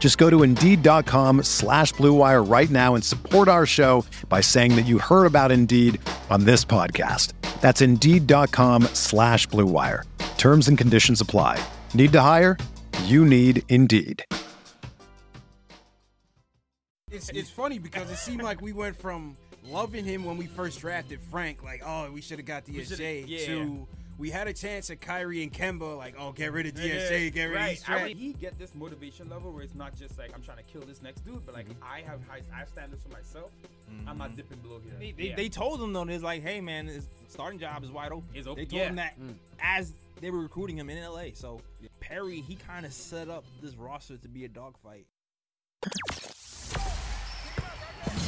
Just go to Indeed.com slash BlueWire right now and support our show by saying that you heard about Indeed on this podcast. That's Indeed.com slash BlueWire. Terms and conditions apply. Need to hire? You need Indeed. It's, it's funny because it seemed like we went from loving him when we first drafted Frank, like, oh, we should have got DSJ, yeah. to we had a chance at Kyrie and Kemba, like, oh, get rid of DSA, Yeah, get rid right. of these I mean, he get this motivation level where it's not just like I'm trying to kill this next dude, but like Mm-hmm. I have high, I have standards for myself. I'm not dipping below here. They, they, Yeah. they told him though, it's like, hey man, his starting job is wide open. It's open, They told yeah. him that Mm. as they were recruiting him in LA. So Perry, he kind of set up this roster to be a dogfight.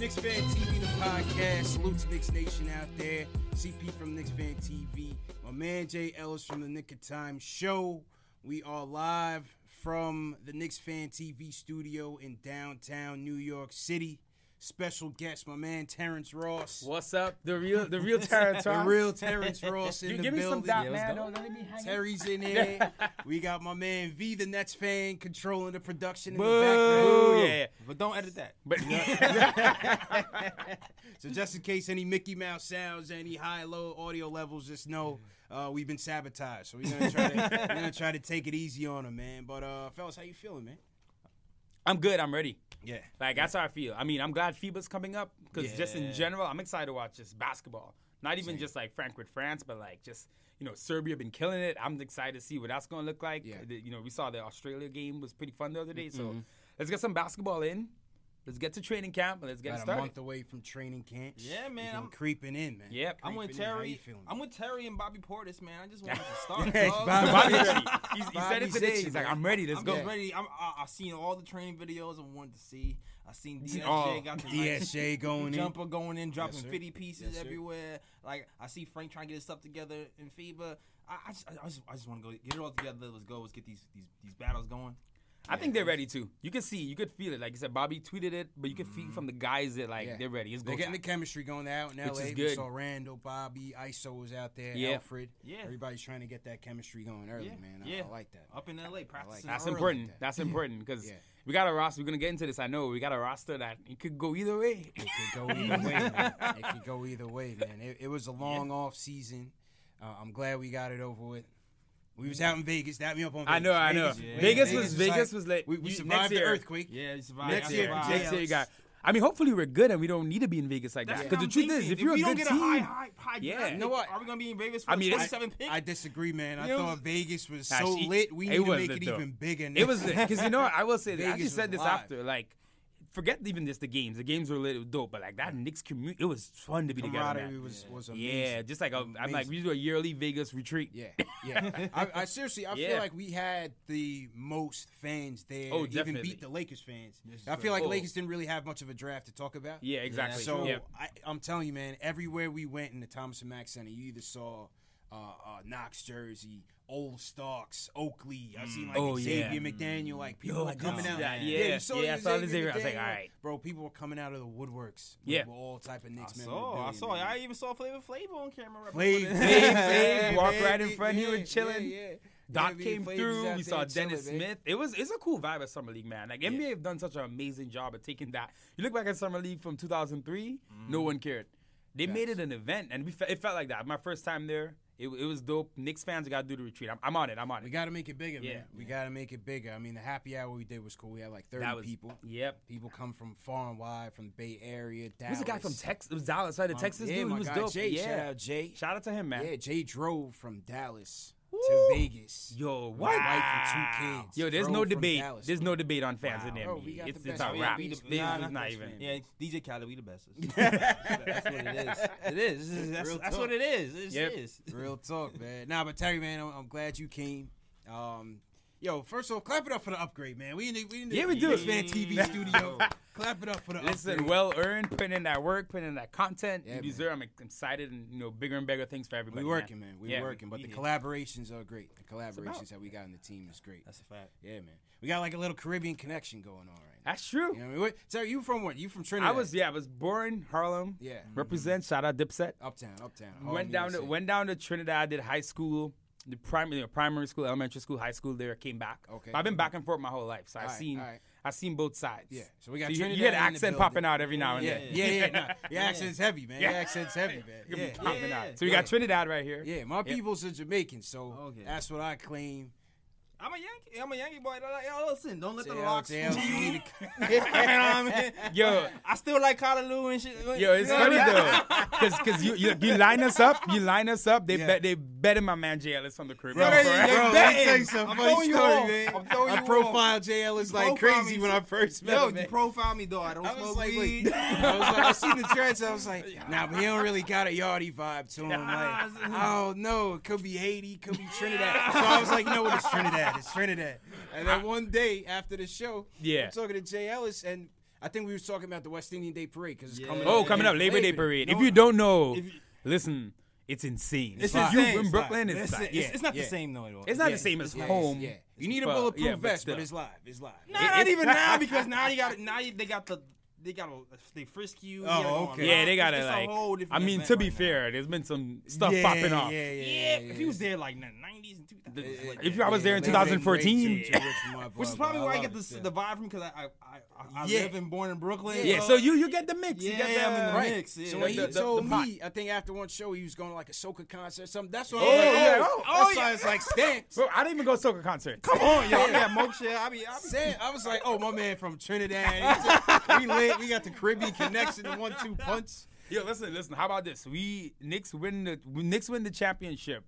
Knicks Fan TV, the podcast. Salute to Knicks Nation out there. CP from Knicks Fan TV. My man Jay Ellis from the Nick of Time Show. We are live from the Knicks Fan TV studio in downtown New York City. Special guest, my man Terrence Ross. What's up? The real, the real Terrence Ross. The real Terrence Ross in You the give me some building. dot, man. Don't let me hang Terry's in here. we got my man V, the Nets fan, controlling the production in the Boo! background. Yeah, But don't edit that. but So just in case any Mickey Mouse sounds, any high low audio levels, just know uh, we've been sabotaged. So we're gonna try to we're gonna try to take it easy on him, man. But uh, fellas, how you feeling, man? I'm good. I'm ready. Yeah. Like that's how I feel. I mean, I'm glad FIBA's coming up because just in general, I'm excited to watch just basketball. Not even just like Frankfurt, France, but like just you know Serbia been killing it. I'm excited to see what that's going to look like. Yeah. The- you know, we saw the Australia game was pretty fun the other day. So mm-hmm. let's get some basketball in. Let's get to training camp and let's get Got it a month away from training camp. Yeah, man, I'm- creeping in, man. Yep. I'm with Creeping. How you Terry. I'm with Terry and Bobby Portis, man. I just wanted to start. Hey, dog. Bobby- He's, he said it today. He's like. I'm ready. Let's I'm go. ready. I'm, I, I seen all the training videos I wanted to see. I seen DSJ Oh, got the DSJ going in. jumper going in, dropping sir. 50 pieces Yes, everywhere. Like I see Frank trying to get his stuff together in FIBA. I, I just, I just, I just want to go get it all together. Let's go. Let's get these these, these battles going. I think they're ready too. You can see, you could feel it. Like you said, Bobby tweeted it, but you could feel from the guys that like Yeah. they're ready. It's They're getting the chemistry going out in Which LA. is We good. saw Randle, Bobby, ISO was out there, Yeah. Alfred. Yeah. Everybody's trying to get that chemistry going early, Yeah, man. I, yeah. I like that. Up in LA, practicing. That's early important. like that. That's important because Yeah. we got a roster. We're gonna get into this. I know we got a roster that it could go either way. It could go either way, man. It could go either way, man. It, it was a long off season. Uh, I'm glad we got it over with. We was out in Vegas. That me up on. Vegas. I know, I know. Vegas, Vegas was- like- Vegas was lit. We, we You- survived next the earthquake. Yeah, you survived. Next year, survived. Next year you got. I mean, hopefully we're good and we don't need to be in Vegas like That's that. Because the truth thinking. is, if you're we a don't good get a high, team, high, high Yeah. You know what? Are we gonna be in Vegas for I mean, it's- 27 pick? I disagree, man. I You know, thought Vegas was so she- lit. We need to make it though. even bigger. it was because you know what? I will say this. I just said this after. Like, forget even just the games. The games were lit. It was dope. But like that Knicks community, it was fun to be together. camaraderie Man. was was amazing. Yeah, just like a, I'm like Amazing. we do a yearly Vegas retreat. Yeah, yeah. I, I seriously, I feel like we had the most fans there. Oh, even definitely. beat the Lakers fans. I feel like Oh. Lakers didn't really have much of a draft to talk about. Yeah, exactly. So yeah. I, I'm telling you, man, everywhere we went in the Thomas and Mack Center, you either saw uh, uh, Knox jersey, Old Starks, Oakley. I've seen like Oh, Xavier yeah. McDaniel, like people Yo, were coming out. that. you Yeah. saw Yeah, I saw the Xavier. I was like, all right. bro. People were coming out of the woodworks. Yeah. with all type of Knicks. I Knicks saw, I memorabilia, saw. man. I even saw Flavor Flav on camera. Flav, representing- Flav, Yeah, Flav, walk right in yeah, front, he was yeah, chilling. yeah, yeah. Dot Yeah, came through. We there saw chilling, Dennis man. Smith. It was it's a cool vibe at Summer League, man. Like NBA have done such an amazing job of taking that. You look back at Summer League from 2003, Mm-hmm. no one cared. They made it an event, and we fe- it felt like that. My first time there, it, it was dope. Knicks fans got to do the retreat. I'm, I'm on it. I'm on it. We got to make it bigger, Yeah. man. We got to make it bigger. I mean, the happy hour we did was cool. We had like 30 was people. Yep. People come from far and wide, from the Bay Area, Dallas. was a guy from Texas. It was Dallas, right? The Um, Texas yeah, dude. He was guy dope. Jay. Yeah. Shout out Jay. Shout out to him, man. Yeah, Jay drove from Dallas. To Vegas. Yo, With what? his wife and two kids. Yo, there's Drove no debate. Dallas, There's no debate on fans in Wow. the Bro, NBA. we got it's the it's best a fans. wrap. We It's the- Nah, nah, not best even. Yeah, DJ Khaled, we the bestest. that's what it is. It is. That's, Real that's talk. what it is. It just Yep. is. Real talk, man. Nah, but Terry, man, I'm, I'm glad you came. Um, yo, first off, clap it up for the upgrade, man. We in the, we in the Yeah, we do. Knicks Fan TV studio. clap it up for the upgrade. Listen, upgrade. well earned, putting in that work, putting in that content. Yeah, you man. deserve. I'm excited and you know bigger and bigger things for everybody. we working, man. We Yeah, working, but we the here. collaborations are great. The about- collaborations that we got in the team is great. That's a fact. Yeah, man. We got like a little Caribbean connection going on right now. That's true. You know what I mean? So you from what? You from Trinidad? I was yeah, I was born Harlem. Yeah. Represent. Shout out Dipset. Uptown, uptown. went Harlem, down to went down to Trinidad. Did high school, the primary primary school, elementary school, high school. There, came back. Okay. I've been back and forth my whole life, so I've Alright, seen alright. I've seen both sides. Yeah. So we got you, Trinidad you get in accent popping out every now and Yeah, then. yeah, yeah. Nah, your accent's heavy, man. Your accent's heavy, man. It be Yeah. popping Yeah. out. So we Yeah. got Trinidad right here. Yeah, my people's are Jamaican, so Okay. that's what I claim. I'm a Yankee. I'm a Yankee boy. Like, Yo, listen, don't let the JL, locks JL, fool you you. need You know what I mean? Yo, I still like Callaloo and shit. Yo, it's funny what I mean? though, because cause you, you you line us up, you line us up. They Yeah. bet they betting my man Jay Ellis from the Caribbean. Bro, for- they- they Bro, betting. let me tell you some I'm funny throwing you story, man. I'm throwing I you profiled JL as You like crazy when I first met Yo, him. Yo, you man. profile me though. I don't I was smoke like, weed. wait. I was like, I seen the dreads. I was like, nah, but he don't really got a yardie vibe to him. Like, I don't know. It could be Haiti, could be Trinidad. So I was like, you know what? It's Trinidad. It's Trinidad. And then one day after the show, Yeah. I'm talking to Jay Ellis, and I think we was talking about the West Indian Day Parade because it's Yeah. coming. Oh, up. coming up, Yeah, Labor Day parade. No, if you don't know, you- listen, it's insane. It's If insane. you in It's Brooklyn, live. it's It's, like, it's, yeah. it's not yeah. the same though. at all. It's not Yeah, the same as yeah, home. Yeah, you need a but- bulletproof yeah, but vest, but still. it's live. It's live. Nah, It- not even now because now you got now you, they got the they got a, they frisk you. Oh, you Oh, gotta okay. Yeah, they got It's to a like. whole I mean, to be right now. fair, there's been some stuff yeah, popping off. Yeah, yeah, Yeah, yeah, if he was there like in the 90s and 2000s, like, If I was there in 2014, too, too, which is my which is blood, probably bro. why I get the, the vibe from because I I, I, I Yeah. live and born in Brooklyn. Yeah, so you you get the mix. you Yeah, get the, in the Right. mix, yeah. So when he The- the- told me, I think after one show he was going to like a soca concert or something. That's what Oh, I was like, yeah. oh, Oh, oh that's yeah. why it's like stamps. Bro, I didn't even go to soca concert. Come on, yo, I got Moke shit. I be, I be Sam, I was like, oh, my man from Trinidad. He said, we. We got the Caribbean connection, the one-two punch. Yo, listen, listen. How about this? We Knicks win the Knicks win the championship.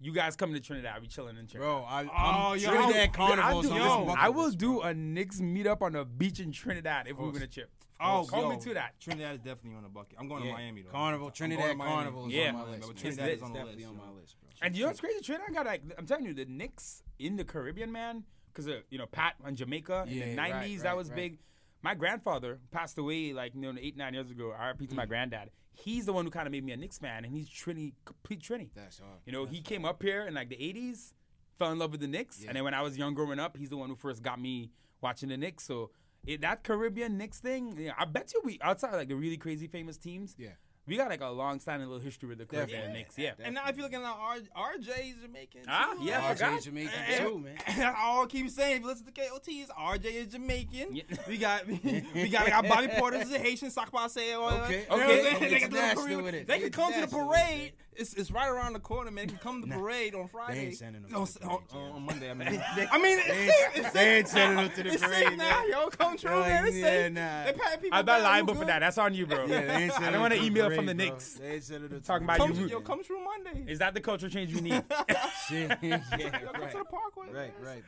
You guys come to Trinidad. We chilling in Trinidad. Bro, I, I'm Oh, yo, Trinidad I, Carnival. do, is on yo, I will list, do a Knicks meetup on the beach in Trinidad if we win a chip. Oh, call me yo, to that. Trinidad is definitely on the bucket. I'm going Yeah, to Miami though. Carnival, Trinidad going to Miami. Carnival is Yeah. on my list. man. Trinidad It's is on the definitely list, on my list, bro. And you know what's crazy? Trinidad got like I'm telling you, the Knicks in the Caribbean, man, because you know Pat on Jamaica in Yeah, the right, '90s right, that was right. big. My grandfather passed away like you know eight nine years ago. RIP to Mm. my granddad. He's the one who kind of made me a Knicks fan, and he's Trini, complete Trini. That's hard. You know, he came up here in like the '80s, fell in love with the Knicks, Yeah. and then when I was young growing up, he's the one who first got me watching the Knicks. So it, that Caribbean Knicks thing, yeah, I bet you we outside like the really crazy famous teams, Yeah. We got like a long standing little history with the Caribbean Definitely. Knicks. Yeah. And now if you're looking at R, RJ is Jamaican. Ah, too. yeah, I RJ forgot. Jamaican And- too, man. That's all keep saying. If you listen to KOTs, RJ is Jamaican. Yeah. We got we got, got Bobby Porter is a Haitian Sakpase. Or, Okay, you know okay. They, got the International Caribbean- with it. they can come to the International with it, parade. It's, it's right around the corner, man. They can come to the parade on Friday. They ain't sending them on, to the on, parade, on Monday. I mean, I mean, it's They safe. ain't- It's they safe. ain't sending them to the It's parade, safe now, man. yo. Come true, Like, man. It's yeah, safe. nah. They patting people I'm not down, you liable for good. that. That's on you, bro. Yeah, they ain't I sending don't want them an to email parade, from the bro. Knicks They ain't sending them to talking the about Come, you. parade. yo, come true Monday. Is that the cultural change we need? Shit. yeah, Yo, come right. to the parkway. Right, man. right,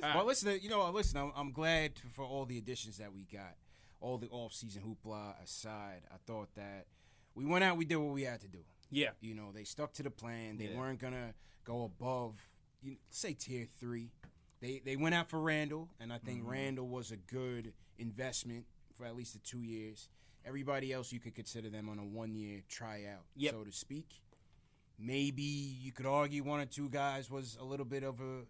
man. well, listen, you know, listen, I'm, I'm glad for all the additions that we got. All the off-season hoopla aside, I thought that we went out, we did what we had to do. Yeah. You know, they stuck to the plan. They Yeah. weren't gonna go above, you say tier three. They they went out for Randle, and I think Mm-hmm. Randle was a good investment for at least the two years. Everybody else, you could consider them on a one-year tryout, Yep. so to speak. maybe you could argue one or two guys was a little bit of a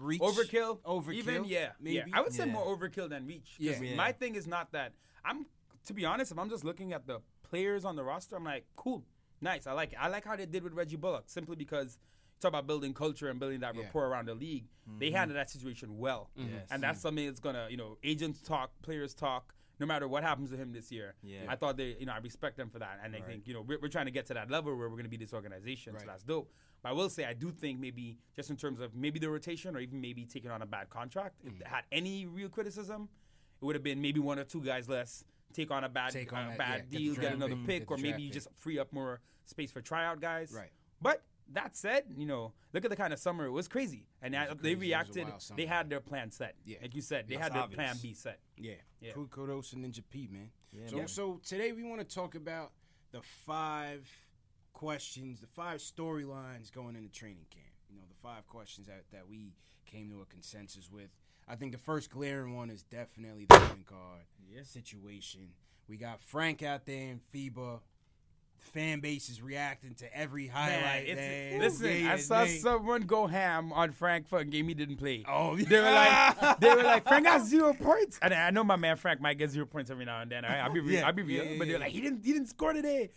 reach. Overkill, Overkill. Even yeah, maybe. yeah. I would say Yeah. more overkill than reach. 'Cause Yeah. My thing is not that I'm. To be honest, if I'm just looking at the players on the roster, I'm like, cool, nice. I like. it. I like how they did with Reggie Bullock, simply because you talk about building culture and building that Yeah. rapport around the league. They mm-hmm. handled that situation well, mm-hmm. Yes. and that's mm-hmm. something that's gonna, you know, agents talk, players talk. No matter what happens to him this year, Yeah. I thought they, you know, I respect them for that, and I think, you know, we're, we're trying to get to that level where we're gonna be this organization, Right. so that's dope. But I will say, I do think maybe just in terms of maybe the rotation or even maybe taking on a bad contract, Mm. if they had any real criticism, it would have been maybe one or two guys less take on a bad Take on uh, that, bad yeah, deal, get, draft another pick, get or maybe you pick. just free up more space for tryout guys. Right. But that said, you know, look at the kind of summer it was crazy, and was they crazy- it was a reacted. They had their plan set. Yeah. like you said, they That's had their obvious. plan B set. Yeah. Yeah. Ku- Kudos to Ninja P, man. Yeah, so, man. so today we want to talk about the five questions, the five storylines going into training camp. You know, the five questions that, that we came to a consensus with. I think the first glaring one is definitely the point guard situation. We got Frank out there in FIBA. The fan base is reacting to every highlight. man. listen, I saw someone go ham on Frank for a game he didn't play. Oh, They were like, they were like, Frank got zero points, and I know my man Frank might get zero points every now and then. all right? I'll be real, Yeah, I'll be real, yeah, yeah, but they're yeah. like, he didn't, he didn't score today,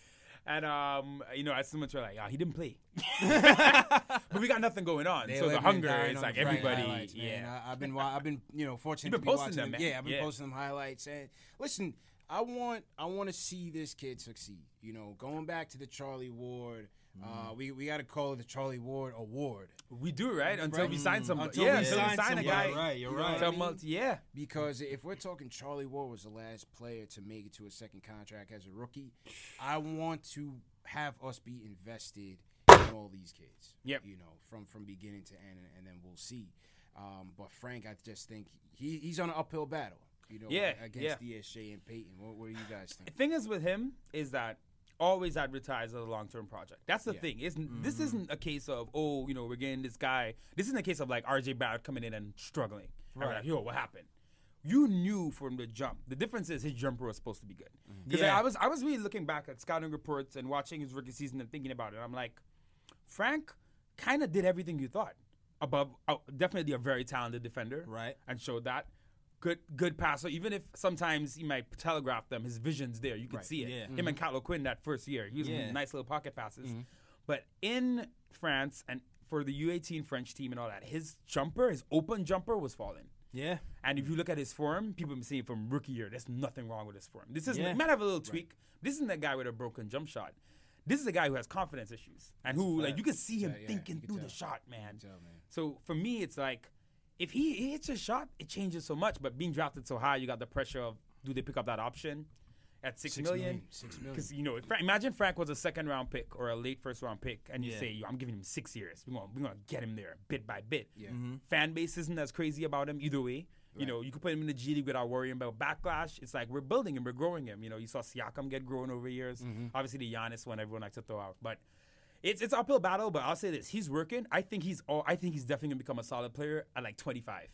and um, you know, as someone were like, oh, he didn't play, but we got nothing going on, They so the hunger is like everybody, highlights, yeah. I, I've been, wa- I've been, you know, fortunate You've to been be posting watching them, man. Yeah, I've been Yeah. posting them highlights. And listen, I want, I want to see this kid succeed. You know, going back to the Charlie Ward. Uh, we we got to call it the Charlie Ward Award We do right until we sign some, Until yeah, we sign sign a guy, You're right, you're You know right. I mean? yeah, because if we're talking Charlie Ward was the last player to make it to a second contract as a rookie, I want to have us be invested in all these kids. Yep. You know, from from beginning to end, and, and then we'll see. Um, but Frank, I just think he, he's on an uphill battle. You know, Yeah, against yeah. DSJ and Payton. What, what do you guys think? The thing is with him is that always advertise as a long term project. That's the Yeah. thing. Isn't mm-hmm. this isn't a case of oh you know we're getting this guy. This isn't a case of like R.J. Barrett coming in and struggling. And we're like yo what happened? You knew from the jump. The difference is his jumper was supposed to be good. Mm-hmm. Because Yeah. I was I was really looking back at scouting reports and watching his rookie season and thinking about it. I'm like, Frank kind of did everything you thought. Above, oh, definitely a very talented defender, Right. And showed that good good passer. Even if sometimes he might telegraph them, his vision's there. You can Right. see it. Yeah. Him and mm-hmm. Kyle O'Quinn that first year, he was Yeah. nice little pocket passes. Mm-hmm. But in France and for the U18 French team and all that, his jumper, his open jumper, was falling. Yeah. And if you look at his form, people have been saying from rookie year, there's nothing wrong with his form. This isn't, Yeah. he might have a little tweak. This isn't a guy with a broken jump shot. This is a guy who has confidence issues and who, like, you can see him yeah, thinking through tell. the shot, man. tell, man. So for me, it's like, if he, he hits a shot, it changes so much. But being drafted so high, you got the pressure of, do they pick up that option at six Six million? million, six million. Because you know, if imagine Frank was a second round pick or a late first round pick, and you Yeah. say, Yo, "I'm giving him six years. We're gonna we're gonna get him there bit by bit." Yeah. Fan base isn't as crazy about him either way. You know, you could put him in the G League without worrying about backlash. It's like we're building him, we're growing him. You know, you saw Siakam get grown over years. Mm-hmm. Obviously, the Giannis one everyone likes to throw out, but it's it's uphill battle. But I'll say this: he's working. I think he's all. I think he's definitely gonna become a solid player at like 25.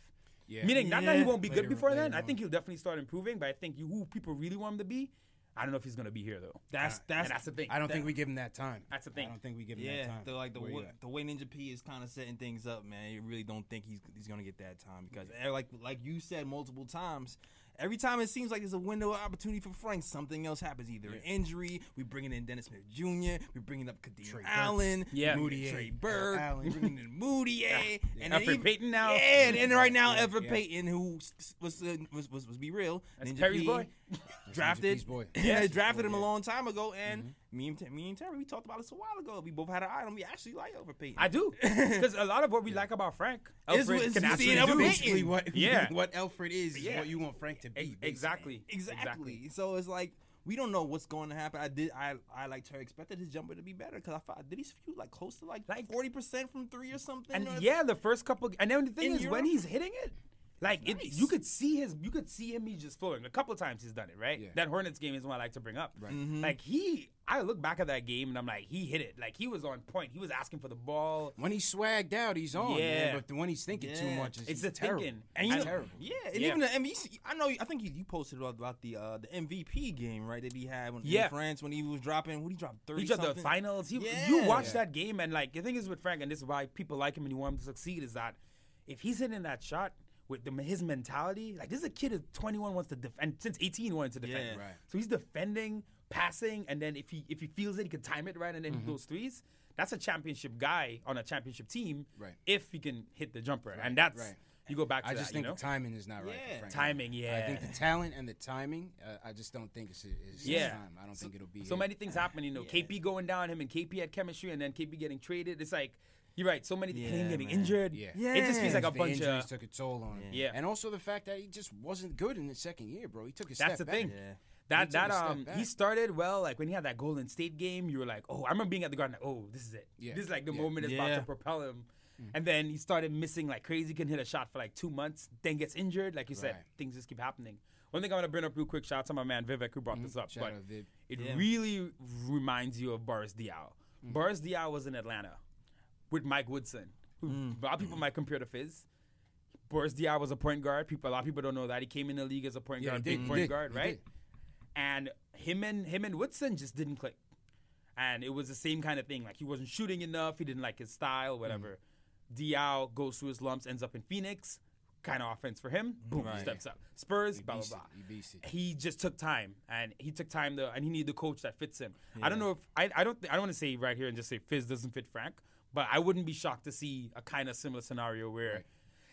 Yeah. Meaning, not that he won't be good before later then. I on. think he'll definitely start improving. But I think you, who people really want him to be, I don't know if he's gonna be here though. That's And that's that's the thing. I don't that- think we give him that time. That's the thing. I don't think we give him that Yeah, time. the, like the Where you way, at? the way Ninja P is kind of setting things up, man. You really don't think he's he's gonna get that time because, eh, like like you said multiple times, every time it seems like there's a window of opportunity for Frank, something else happens. Either an injury, we bringing in Dennis Smith Jr., we bringing up Kadeem Trey Burke. Allen, Yeah. Moody, Moutier. Trey Burke, Allen. bringing in Moutier, and then Alfred even- Payton now. Yeah, and, and right now Yeah, Everett yeah. Payton, who s- s- was uh, was was was be real, That's Ninja Perry's P, boy. drafted. P's boy. Yeah, drafted him boy, a long time ago, and me and me and Terry we talked about this a while ago. We both had an eye on. We actually like Over Payton. I do because a lot of what we like about Frank, Is- Alfred is can actually seeing Alfred do. Basically, what Yeah. what Alfred is is what you want Frank to be. Ex- basically. Exactly. Exactly. So it's like we don't know what's going to happen. I did. I I like Terry expected his jumper to be better because I thought did he shoot like close to like Like- forty percent from three or something. And or- yeah, the first couple, and then the thing In is when he's hitting it, Like it, you could see his, you could see him. He's just flowing. A couple of times he's done it, right? Yeah. That Hornets game is one I like to bring up. Right. Like he, I look back at that game and I'm like, he hit it. Like he was on point. He was asking for the ball. When he's swagged out, he's on. Yeah. man, but when he's thinking too much, it's, It's the terrible. thinking. And you know, terrible. yeah, and Yeah. even the MVP. I know. I think you, you posted about, about the uh, the MVP game, right? That he had when Yeah. in France when he was dropping. What he dropped thirty. He dropped the finals. He, Yeah. You watch that game and like the thing is with Frank, and this is why people like him and you want him to succeed is that if he's hitting that shot with the, his mentality, like this is a kid who's 21 wants to defend since 18 wanted to defend. Yeah. Right. So he's defending, passing, and then if he if he feels it, he can time it right and then Mm-hmm. those threes. That's a championship guy on a championship team. Right. If he can hit the jumper, and that's right. you go back to I that. just you think know? the timing is not right. Yeah. For Frank. Timing, I think the talent and the timing. Uh, I just don't think it's, it's Yeah. time. I don't think it'll be. so it. many things happen. You know, KP going down, him and KP had chemistry, and then KP getting traded. It's like you're right. So many Yeah, him getting man. injured. Yeah. it just feels like a the bunch injuries of. took a toll on him. Yeah. and also the fact that he just wasn't good in the second year, bro. He took a That's step the back. thing. Yeah. That He that um back. he started well. Like when he had that Golden State game, you were like, oh, I remember being at the Garden. Like, oh, this is it. Yeah. This is like the Yeah. moment that's about to propel him. And then he started missing like crazy. Couldn't hit a shot for like two months. Then gets injured. Like you said, Right. things just keep happening. One thing I want to bring up real quick. Shout out to my man Vivek who brought this up. Mm-hmm. Shout but out Viv. it Yeah. really reminds you of Boris Diaw. Mm. Boris Diaw was in Atlanta with Mike Woodson, who Mm. a lot of people might compare to Fizz. Boris Diaw was a point guard. People, a lot of people don't know that he came in the league as a point Yeah, guard, big point guard, right? And him and him and Woodson just didn't click, and it was the same kind of thing. Like he wasn't shooting enough. He didn't like his style, whatever. Diaw goes through his lumps, ends up in Phoenix. Kind of offense for him. Boom, Right. steps up. Spurs, blah blah blah. he beast it. He just took time, and he took time to, and he needed the coach that fits him. I don't know if I, I don't, I don't want to say right here and just say Fizz doesn't fit Frank, but I wouldn't be shocked to see a kind of similar scenario where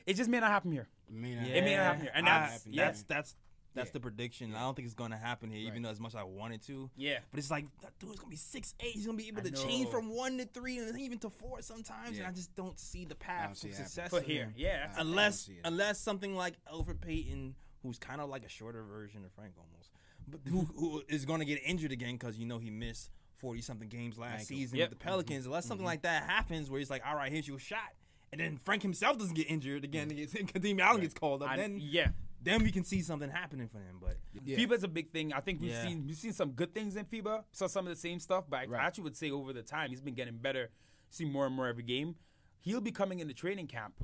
it just may not happen here. I mean, uh, It may not happen here, and I- that's- yeah. that's that's that's Yeah. the prediction. I don't think it's gonna happen here, even Right. though as much as I wanted to. Yeah. But it's like that dude's gonna be six eight. He's gonna be able I to change from one to three and even to four sometimes. Yeah. And I just don't see the path to success. But for here, yeah, I unless unless something like Alfred Payton, who's kind of like a shorter version of Frank almost, but who, who is going to get injured again because you know he missed forty something games last Ankle. season Yep. with the Pelicans. Unless something like that happens, where he's like, "All right, here's your shot," and then Frank himself doesn't get injured again, and gets Kadeem Allen gets called up, I- then yeah. then we can see something happening for him. But Yeah. FIBA's a big thing. I think we've Yeah. seen we've seen some good things in FIBA. Saw some of the same stuff, but I- Right. I actually would say over the time he's been getting better. See more and more every game. He'll be coming into training camp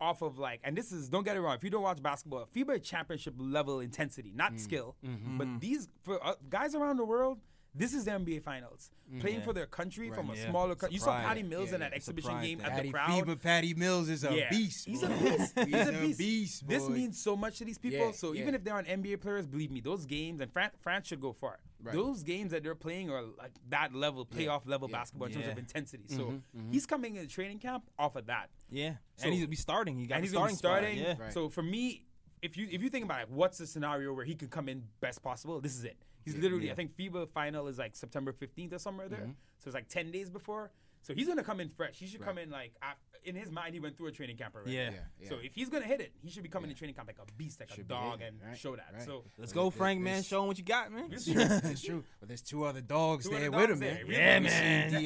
off of like, and this is don't get it wrong. If you don't watch basketball, FIBA championship level intensity, not Mm. skill, Mm-hmm. but these for uh, guys around the world. This is the NBA Finals. Playing for their country from a Yeah. smaller country. You saw Patty Mills Yeah, in that exhibition game at the Patty crowd. Fever, Patty Mills is a Yeah. beast. He's a beast. He's, a beast. beast, This means so much to these people. So even if they're on NBA players, believe me, those games and France, France should go far. Right. Those games that they're playing are like that level, playoff level basketball in terms of intensity. So Mm-hmm, he's coming in training camp off of that, yeah, So- and he's gonna be starting. He got and he's starting be starting. Yeah. Right. So for me, if you if you think about it, what's the scenario where he could come in best possible? This is it. He's literally, I think FIBA final is like September 15th or somewhere there. Mm-hmm. So it's like 10 days before. So he's gonna come in fresh. He should come in like in his mind. He went through a training camp already. Yeah. Yeah, So if he's gonna hit it, he should be coming in training camp like a beast, like a Should be dog, hitting, and right, show that. right. So Let's go, Frank, man. Show him what you got, man. It's true. It's true. But there's two other dogs Two there other with dogs him, man. there. Yeah, We man. seen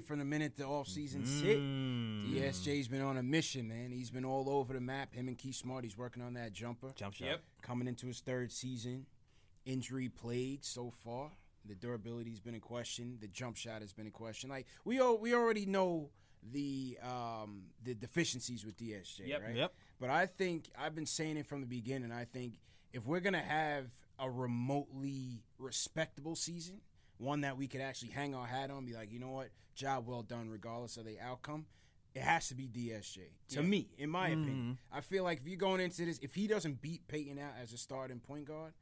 DSJ from the minute the offseason's hit. Mm. DSJ's been on a mission, man. He's been all over the map. Him and Keith Smart, he's working on that jumper. Jump shot. Yep. Coming into his third season. Injury played so far. The durability's been in question. The jump shot has been in question. Like we all, we already know the um, the deficiencies with DSJ, Yep. right? Yep. But I think I've been saying it from the beginning. I think if we're gonna have a remotely respectable season, one that we could actually hang our hat on, be like, you know what, job well done, regardless of the outcome. It has to be DSJ. To me, in my opinion, I feel like if you're going into this, if he doesn't beat Payton out as a starting point guard,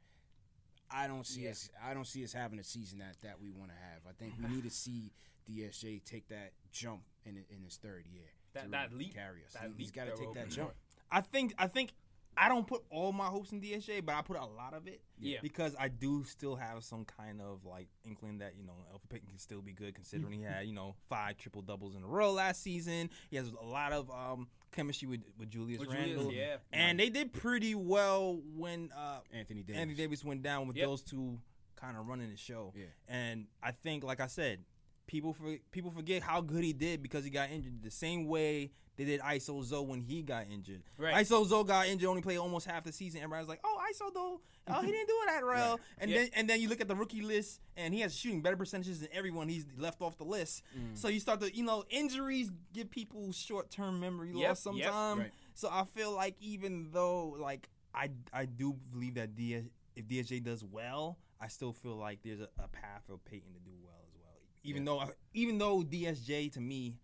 I don't see us. I don't see us having a season that that we want to have. I think we need to see DSJ take that jump in in his third year. That- that really leap- carry us. He- he's leap got to take that jump. I think I think I don't put all my hopes in DSJ, but I put a lot of it. Yeah. Because I do still have some kind of like inkling that, you know, Alfred Payton can still be good considering he had, you know, five triple doubles in a row last season. He has a lot of um chemistry with, with Julius With Julius, Randle. yeah. And they did pretty well when uh Anthony Davis. Anthony Davis went down with Yep. those two kind of running the show. Yeah. And I think, like I said, people for, people forget how good he did because he got injured. The same way they did ISO Zoe when he got injured. Right. ISO Zoe got injured, only played almost half the season. Everybody's like, "Oh, ISO though, oh he didn't do it that well." And Yeah. then and then you look at the rookie list, and he has shooting better percentages than everyone. He's left off the list. Mm. So you start to, you know, injuries give people short term memory Yep, loss yep. sometimes. Right. So I feel like even though like I I do believe that DS, if DSJ does well, I still feel like there's a, a path for Payton to do well. Even though even though DSJ to me,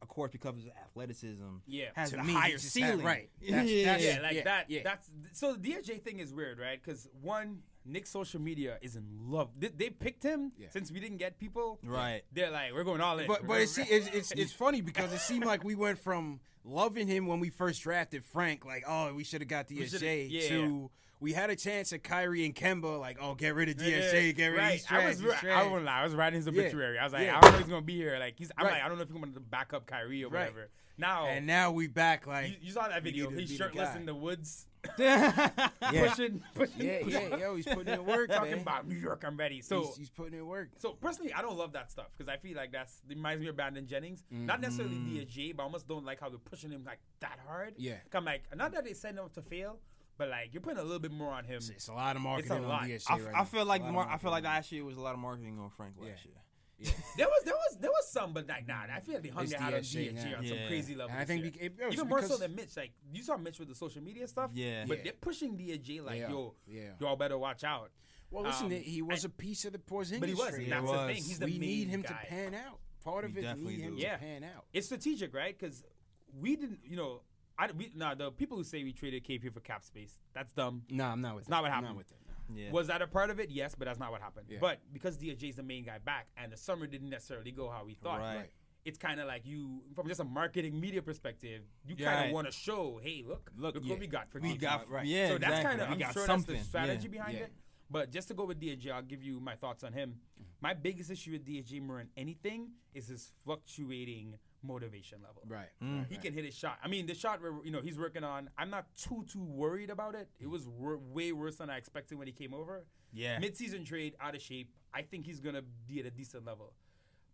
of course, because of his athleticism, Yeah, has to a me, higher just had- ceiling. right. That's- yeah, that's- yeah, like Yeah, that. yeah. That's so the DSJ thing is weird, right? Because one, Nick's social media is in love. They, they picked him Yeah. since we didn't get people. Right. They're like, we're going all in. But but it's, it's it's it's funny because it seemed like we went from loving him when we first drafted Frank, like oh we should have got shoulda- DSJ, yeah. to we had a chance at Kyrie and Kemba, like oh get rid of Yeah, get rid right. of he's I was, he's I won't lie. I was writing his obituary. I was like, Yeah. I don't know if he's gonna be here. Like he's, I'm Right. like, I don't know if he's gonna back up Kyrie or Right. whatever. Now, and now we back like you, you saw that video. He's be the shirtless in the woods, yeah. pushing, pushing, yeah yeah yo he's putting in work talking man. about New York. I'm ready. So he's, he's putting in work. So personally, I don't love that stuff because I feel like that's reminds me of Brandon Jennings. Mm. Not necessarily mm. DSJ, but I almost don't like how they're pushing him like that hard. Yeah, I'm like, not that they send him to fail, but like you're putting a little bit more on him. It's a lot of marketing on lot. DSJ I, right I now. feel like a lot of mar- I feel like last year was a lot of marketing on Frank last Yeah. year. There was there was there was some, but like nah, I feel like they hung It's their hat on DSJ DSJ now. on some Yeah. crazy level. And I this think year. beca- it was even more so than Mitch. Like you saw Mitch with the social media stuff. Yeah. but Yeah. they're pushing DSJ like They yo, Yeah. y'all better watch out. Well, listen, Um, he was a piece of the Porzingis But he was. trade. and That's He the was. thing. He's the we need him guy. to pan out. Part of We it, we definitely need him do. Yeah. to pan out. It's strategic, right? Because we didn't, you know, I we, nah, the people who say we traded KP for cap space, that's dumb. No, I'm not with It's that. not what happened. I'm happened. not with it. no. Yeah. Was that a part of it? Yes, but that's not what happened. Yeah. But because DJ's the main guy back, and the summer didn't necessarily go how we thought. Right. Right. It's kind of like you, from just a marketing media perspective, you Yeah, kind of right. want to show, hey, look, look, Look, what we got for we DJ. got right. yeah. so that's exactly. kind of I'm sure something. that's the strategy yeah. behind Yeah. it. But just to go with DJ, I'll give you my thoughts on him. Mm-hmm. My biggest issue with DJ more than anything is his fluctuating motivation level. Right. Mm. He can hit his shot. I mean, the shot where you know he's working on. I'm not too too worried about it. It was wor- way worse than I expected when he came over. Yeah. Mid-season trade, out of shape. I think he's gonna be at a decent level,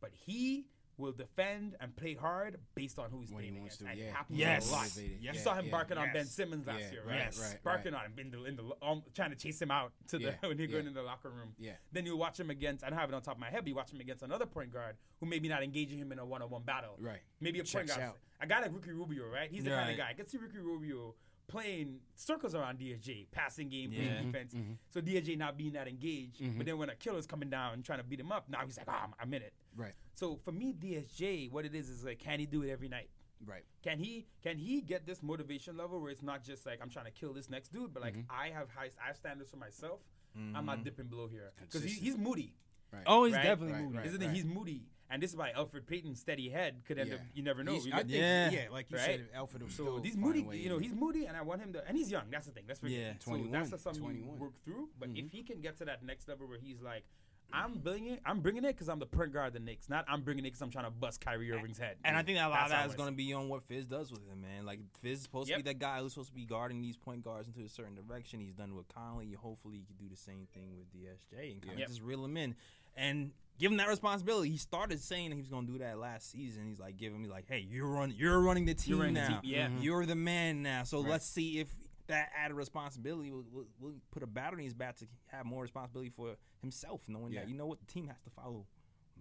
but he will defend and play hard based on who he's When he wants against. to, and yeah. happens Yes. a lot. Motivated. You saw him yeah. barking on Ben Simmons last Yeah, year, right, right? right, right. barking on him in the in the um, trying to chase him out to the Yeah, when you're going yeah. in the locker room. Yeah. Then you watch him against. I don't have it on top of my head, but you watch him against another point guard who maybe not engaging him in a one-on-one battle. Right. Maybe a point Checks guard. out. A guy like Ricky Rubio, right? He's the kind of guy. I can see Ricky Rubio playing circles around DSJ, passing game, Yeah. playing defense. Mm-hmm. Mm-hmm. So DSJ not being that engaged, but mm-hmm. then when a killer's coming down and trying to beat him up, now he's like, oh, I'm, I'm in it. Right. So for me, DSJ, what it is is like, can he do it every night? Right. Can he can he get this motivation level where it's not just like I'm trying to kill this next dude, but like Mm-hmm. I have high I have standards for myself. I'm not dipping below here because he, he's moody, Right. Oh, he's Right, definitely right, moving. right. isn't it? He's moody, and this is why Alfred Payton's steady head could end Yeah. up. You never know. He's- I think, Yeah. yeah. like you Right? said, Alfred so still he's moody. You know, he's moody, and I want him to. And he's young. That's the thing. Let's forget. Yeah. So 21, that's just something 21. you work through. But Mm-hmm. if he can get to that next level where he's like, I'm bringing it. I'm bringing it because I'm the point guard of the Knicks. Not I'm bringing it because I'm trying to bust Kyrie Irving's head. And I think that a lot of That's that is going to be on what Fizz does with him, man. Like Fizz is supposed to be that guy who's supposed to be guarding these point guards into a certain direction. He's done with Conley. Hopefully, he can do the same thing with DSJ and kind of just reel him in and give him that responsibility. He started saying he was going to do that last season. He's like, give him, he's like, hey, you're run, you're running the team running the now. team, yeah. Mhm. you're the man now. So let's see if that added responsibility will, will, will put a battery in his bat to have more responsibility for himself, knowing Yeah. that you know what the team has to follow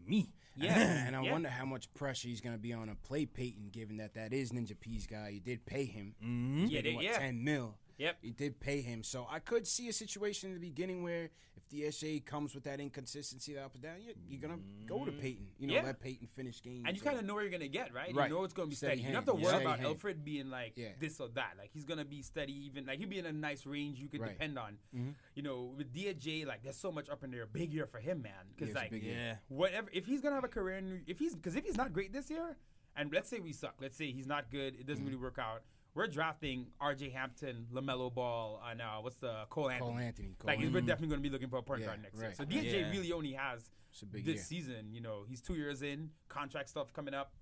me. Yeah. and I Yeah. wonder how much pressure he's going to be on to play Payton, given that that is Ninja P's guy. You did pay him. Mm-hmm. Yeah, they- what, yeah. 10 mil. Yep. You did pay him. So I could see a situation in the beginning where if DSA comes with that inconsistency, that up and down, you're, you're going to go to Payton. You know, Yeah. let Payton finish games. And you kind of know what you're gonna get, right? Right. You know it's gonna be Steady steady. You don't have to worry Steady about hand. Alfred being like Yeah. this or that. Like he's gonna be steady, even like he'll be in a nice range you could Right. depend on. You know, with DJ, like there's so much up in there. Big year for him, man. Because Yeah, like, big year. Yeah. whatever. If he's gonna have a career, in, if he's because if he's not great this year, and let's say we suck, let's say he's not good, it doesn't Mm-hmm. really work out. We're drafting R.J. Hampton, Lamelo Ball, and uh, what's the Cole Anthony? Cole Anthony. Cole like we're definitely going to be looking for a point Yeah, guard next year. So DJ Yeah. really only has It's a big this year. season. You know, he's two years in, contract stuff coming up.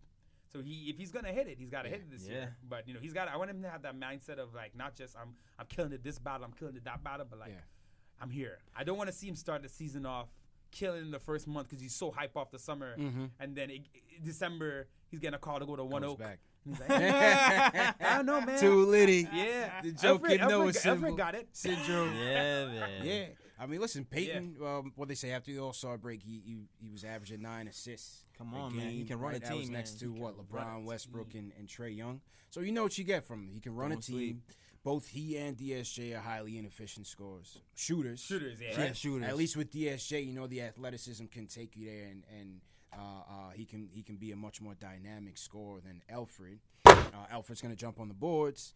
So he, if he's gonna hit it, he's got to hit it this Yeah. year. But you know, he's got. I want him to have that mindset of like not just I'm I'm killing it this battle, I'm killing it that battle, but like Yeah. I'm here. I don't want to see him start the season off killing the first month because he's so hype off the summer, Mm-hmm. and then it, it- December he's getting a call to go to One Goes Oak. back. And he's like, I don't know, man. Too litty. Yeah, The Joe Alfred, Kid Noah Alfred, symbol. Alfred got it. Syndrome. Yeah, man. Yeah, I mean, listen, Payton. Um, what they say after the All Star break, he, he he was averaging nine assists. Come a on, man. He can run right? a That was team, next man. to He what can run a LeBron, Westbrook, and, and Trae Young. So you know what you get from him. He can run a Don't team. sleep. Both he and DSJ are highly inefficient scorers, shooters. Shooters, yeah. Yeah, shooters. At least with DSJ, you know the athleticism can take you there, and and uh, uh, he can he can be a much more dynamic scorer than Alfred. Uh, Alfred's gonna jump on the boards.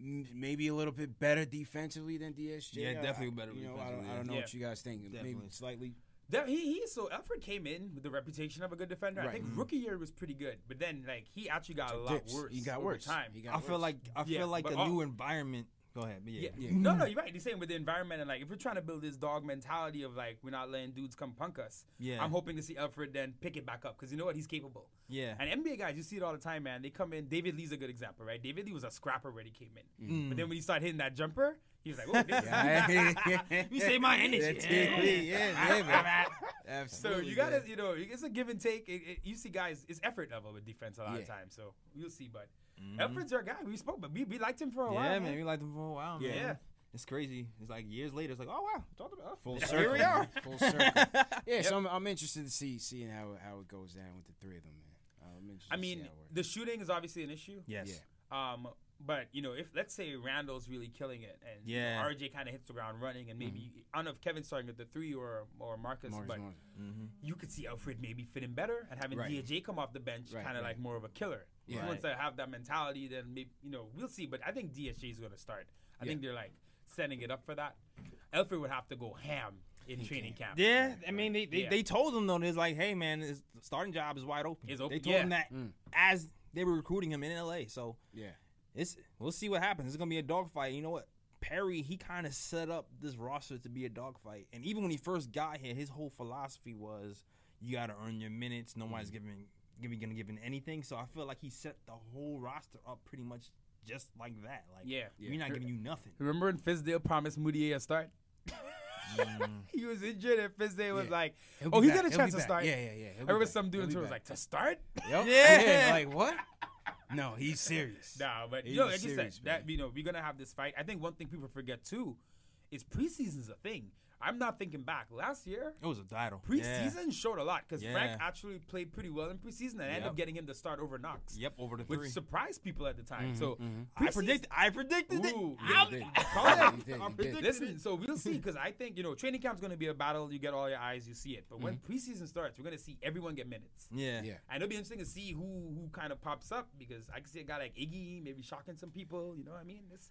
M- Maybe a little bit better defensively than DSJ. Yeah, definitely I- better You know, I don't, I don't know yeah. what you guys think. Maybe slightly. That, he, he so Alfred came in with the reputation of a good defender. I Right. Mm-hmm. think rookie year was pretty good, but then like he actually got a lot dips. worse. He got over worse. Time. He got I feel like I Yeah, feel like but the all- new environment. Go ahead, yeah. Yeah. No, no, you're right. You're saying with the environment and like if we're trying to build this dog mentality of like we're not letting dudes come punk us. Yeah. I'm hoping to see Alfred then pick it back up because you know what he's capable. Yeah. And NBA guys, you see it all the time, man. They come in. David Lee's a good example, right? David Lee was a scrapper when he came in, Mm. but then when he started hitting that jumper, he was like, "Oh, this is Yeah. You say my energy. That's Yeah. Yeah, yeah, man. So Absolutely, you gotta, you know, it's a give and take. It, it, you see, guys, it's effort level with defense a lot of times. So we'll see. But Alfred's our guy. We spoke, but we, we liked him for a Mm-hmm. Yeah, while. man. We liked him for a while, man. Yeah. It's crazy. It's like years later. It's like, oh wow, talked about Full circle. Here circle. we are. Full circle. Yeah, so I'm, I'm interested to see seeing how how it goes down with the three of them, man. Uh, I'm interested I to see mean, how it works. the shooting is obviously an issue. Yes. Yeah. Um, but you know, if let's say Randle's really killing it, and you know, Yeah. RJ kind of hits the ground running, and maybe I don't know if Kevin's starting at the three or or Marcus, Marcus but Morris. you could see Alfred maybe fitting better and having Right. DJ come off the bench, Right, kind of right. like more of a killer. If Yeah. he wants to have that mentality, then maybe you know we'll see. But I think DSJ is going to start. I Yeah. think they're like setting it up for that. Alfred would have to go ham in training camp. Yeah, I mean, they, they, Yeah. they told him though. It's like, hey man, his starting job is wide open. Is open, They told yeah. him that Mm. as they were recruiting him in LA. So Yeah. It's we'll see what happens. It's gonna be a dogfight. You know what? Perry, he kind of set up this roster to be a dogfight. And even when he first got here, his whole philosophy was you got to earn your minutes. Nobody's mm. giving, giving, gonna give him anything. So I feel like he set the whole roster up pretty much just like that. Like, Yeah. we're not giving you nothing. Remember when Fizdale promised Moutier a start? Mm. he was injured, and Fizdale was Yeah. like, "Oh, he back. got a chance to back. start." Yeah, yeah, yeah. He'll I remember back. some dude He'll in be Twitter was like, "To start?" Yep. Yeah. like what? No, he's serious. Nah, but He's you know, like you said, serious, that you know, we're gonna have this fight. I think one thing people forget too is preseason's a thing. I'm not thinking back. Last year, It was a title. preseason showed a lot because Frank actually played pretty well in preseason and ended up getting him to start over Knox. Yep, over the three, Which surprised people at the time. Mm-hmm, so mm-hmm. I predict. I predicted it. Ooh, Yeah, I'm- he did. Call He it. did, I he did. predicted Listen, so we'll see because I think you know training camp's going to be a battle. You get all your eyes, you see it. But when mm-hmm. preseason starts, we're going to see everyone get minutes. Yeah. Yeah. And it'll be interesting to see who who kind of pops up because I can see a guy like Iggy maybe shocking some people. You know what I mean? It's,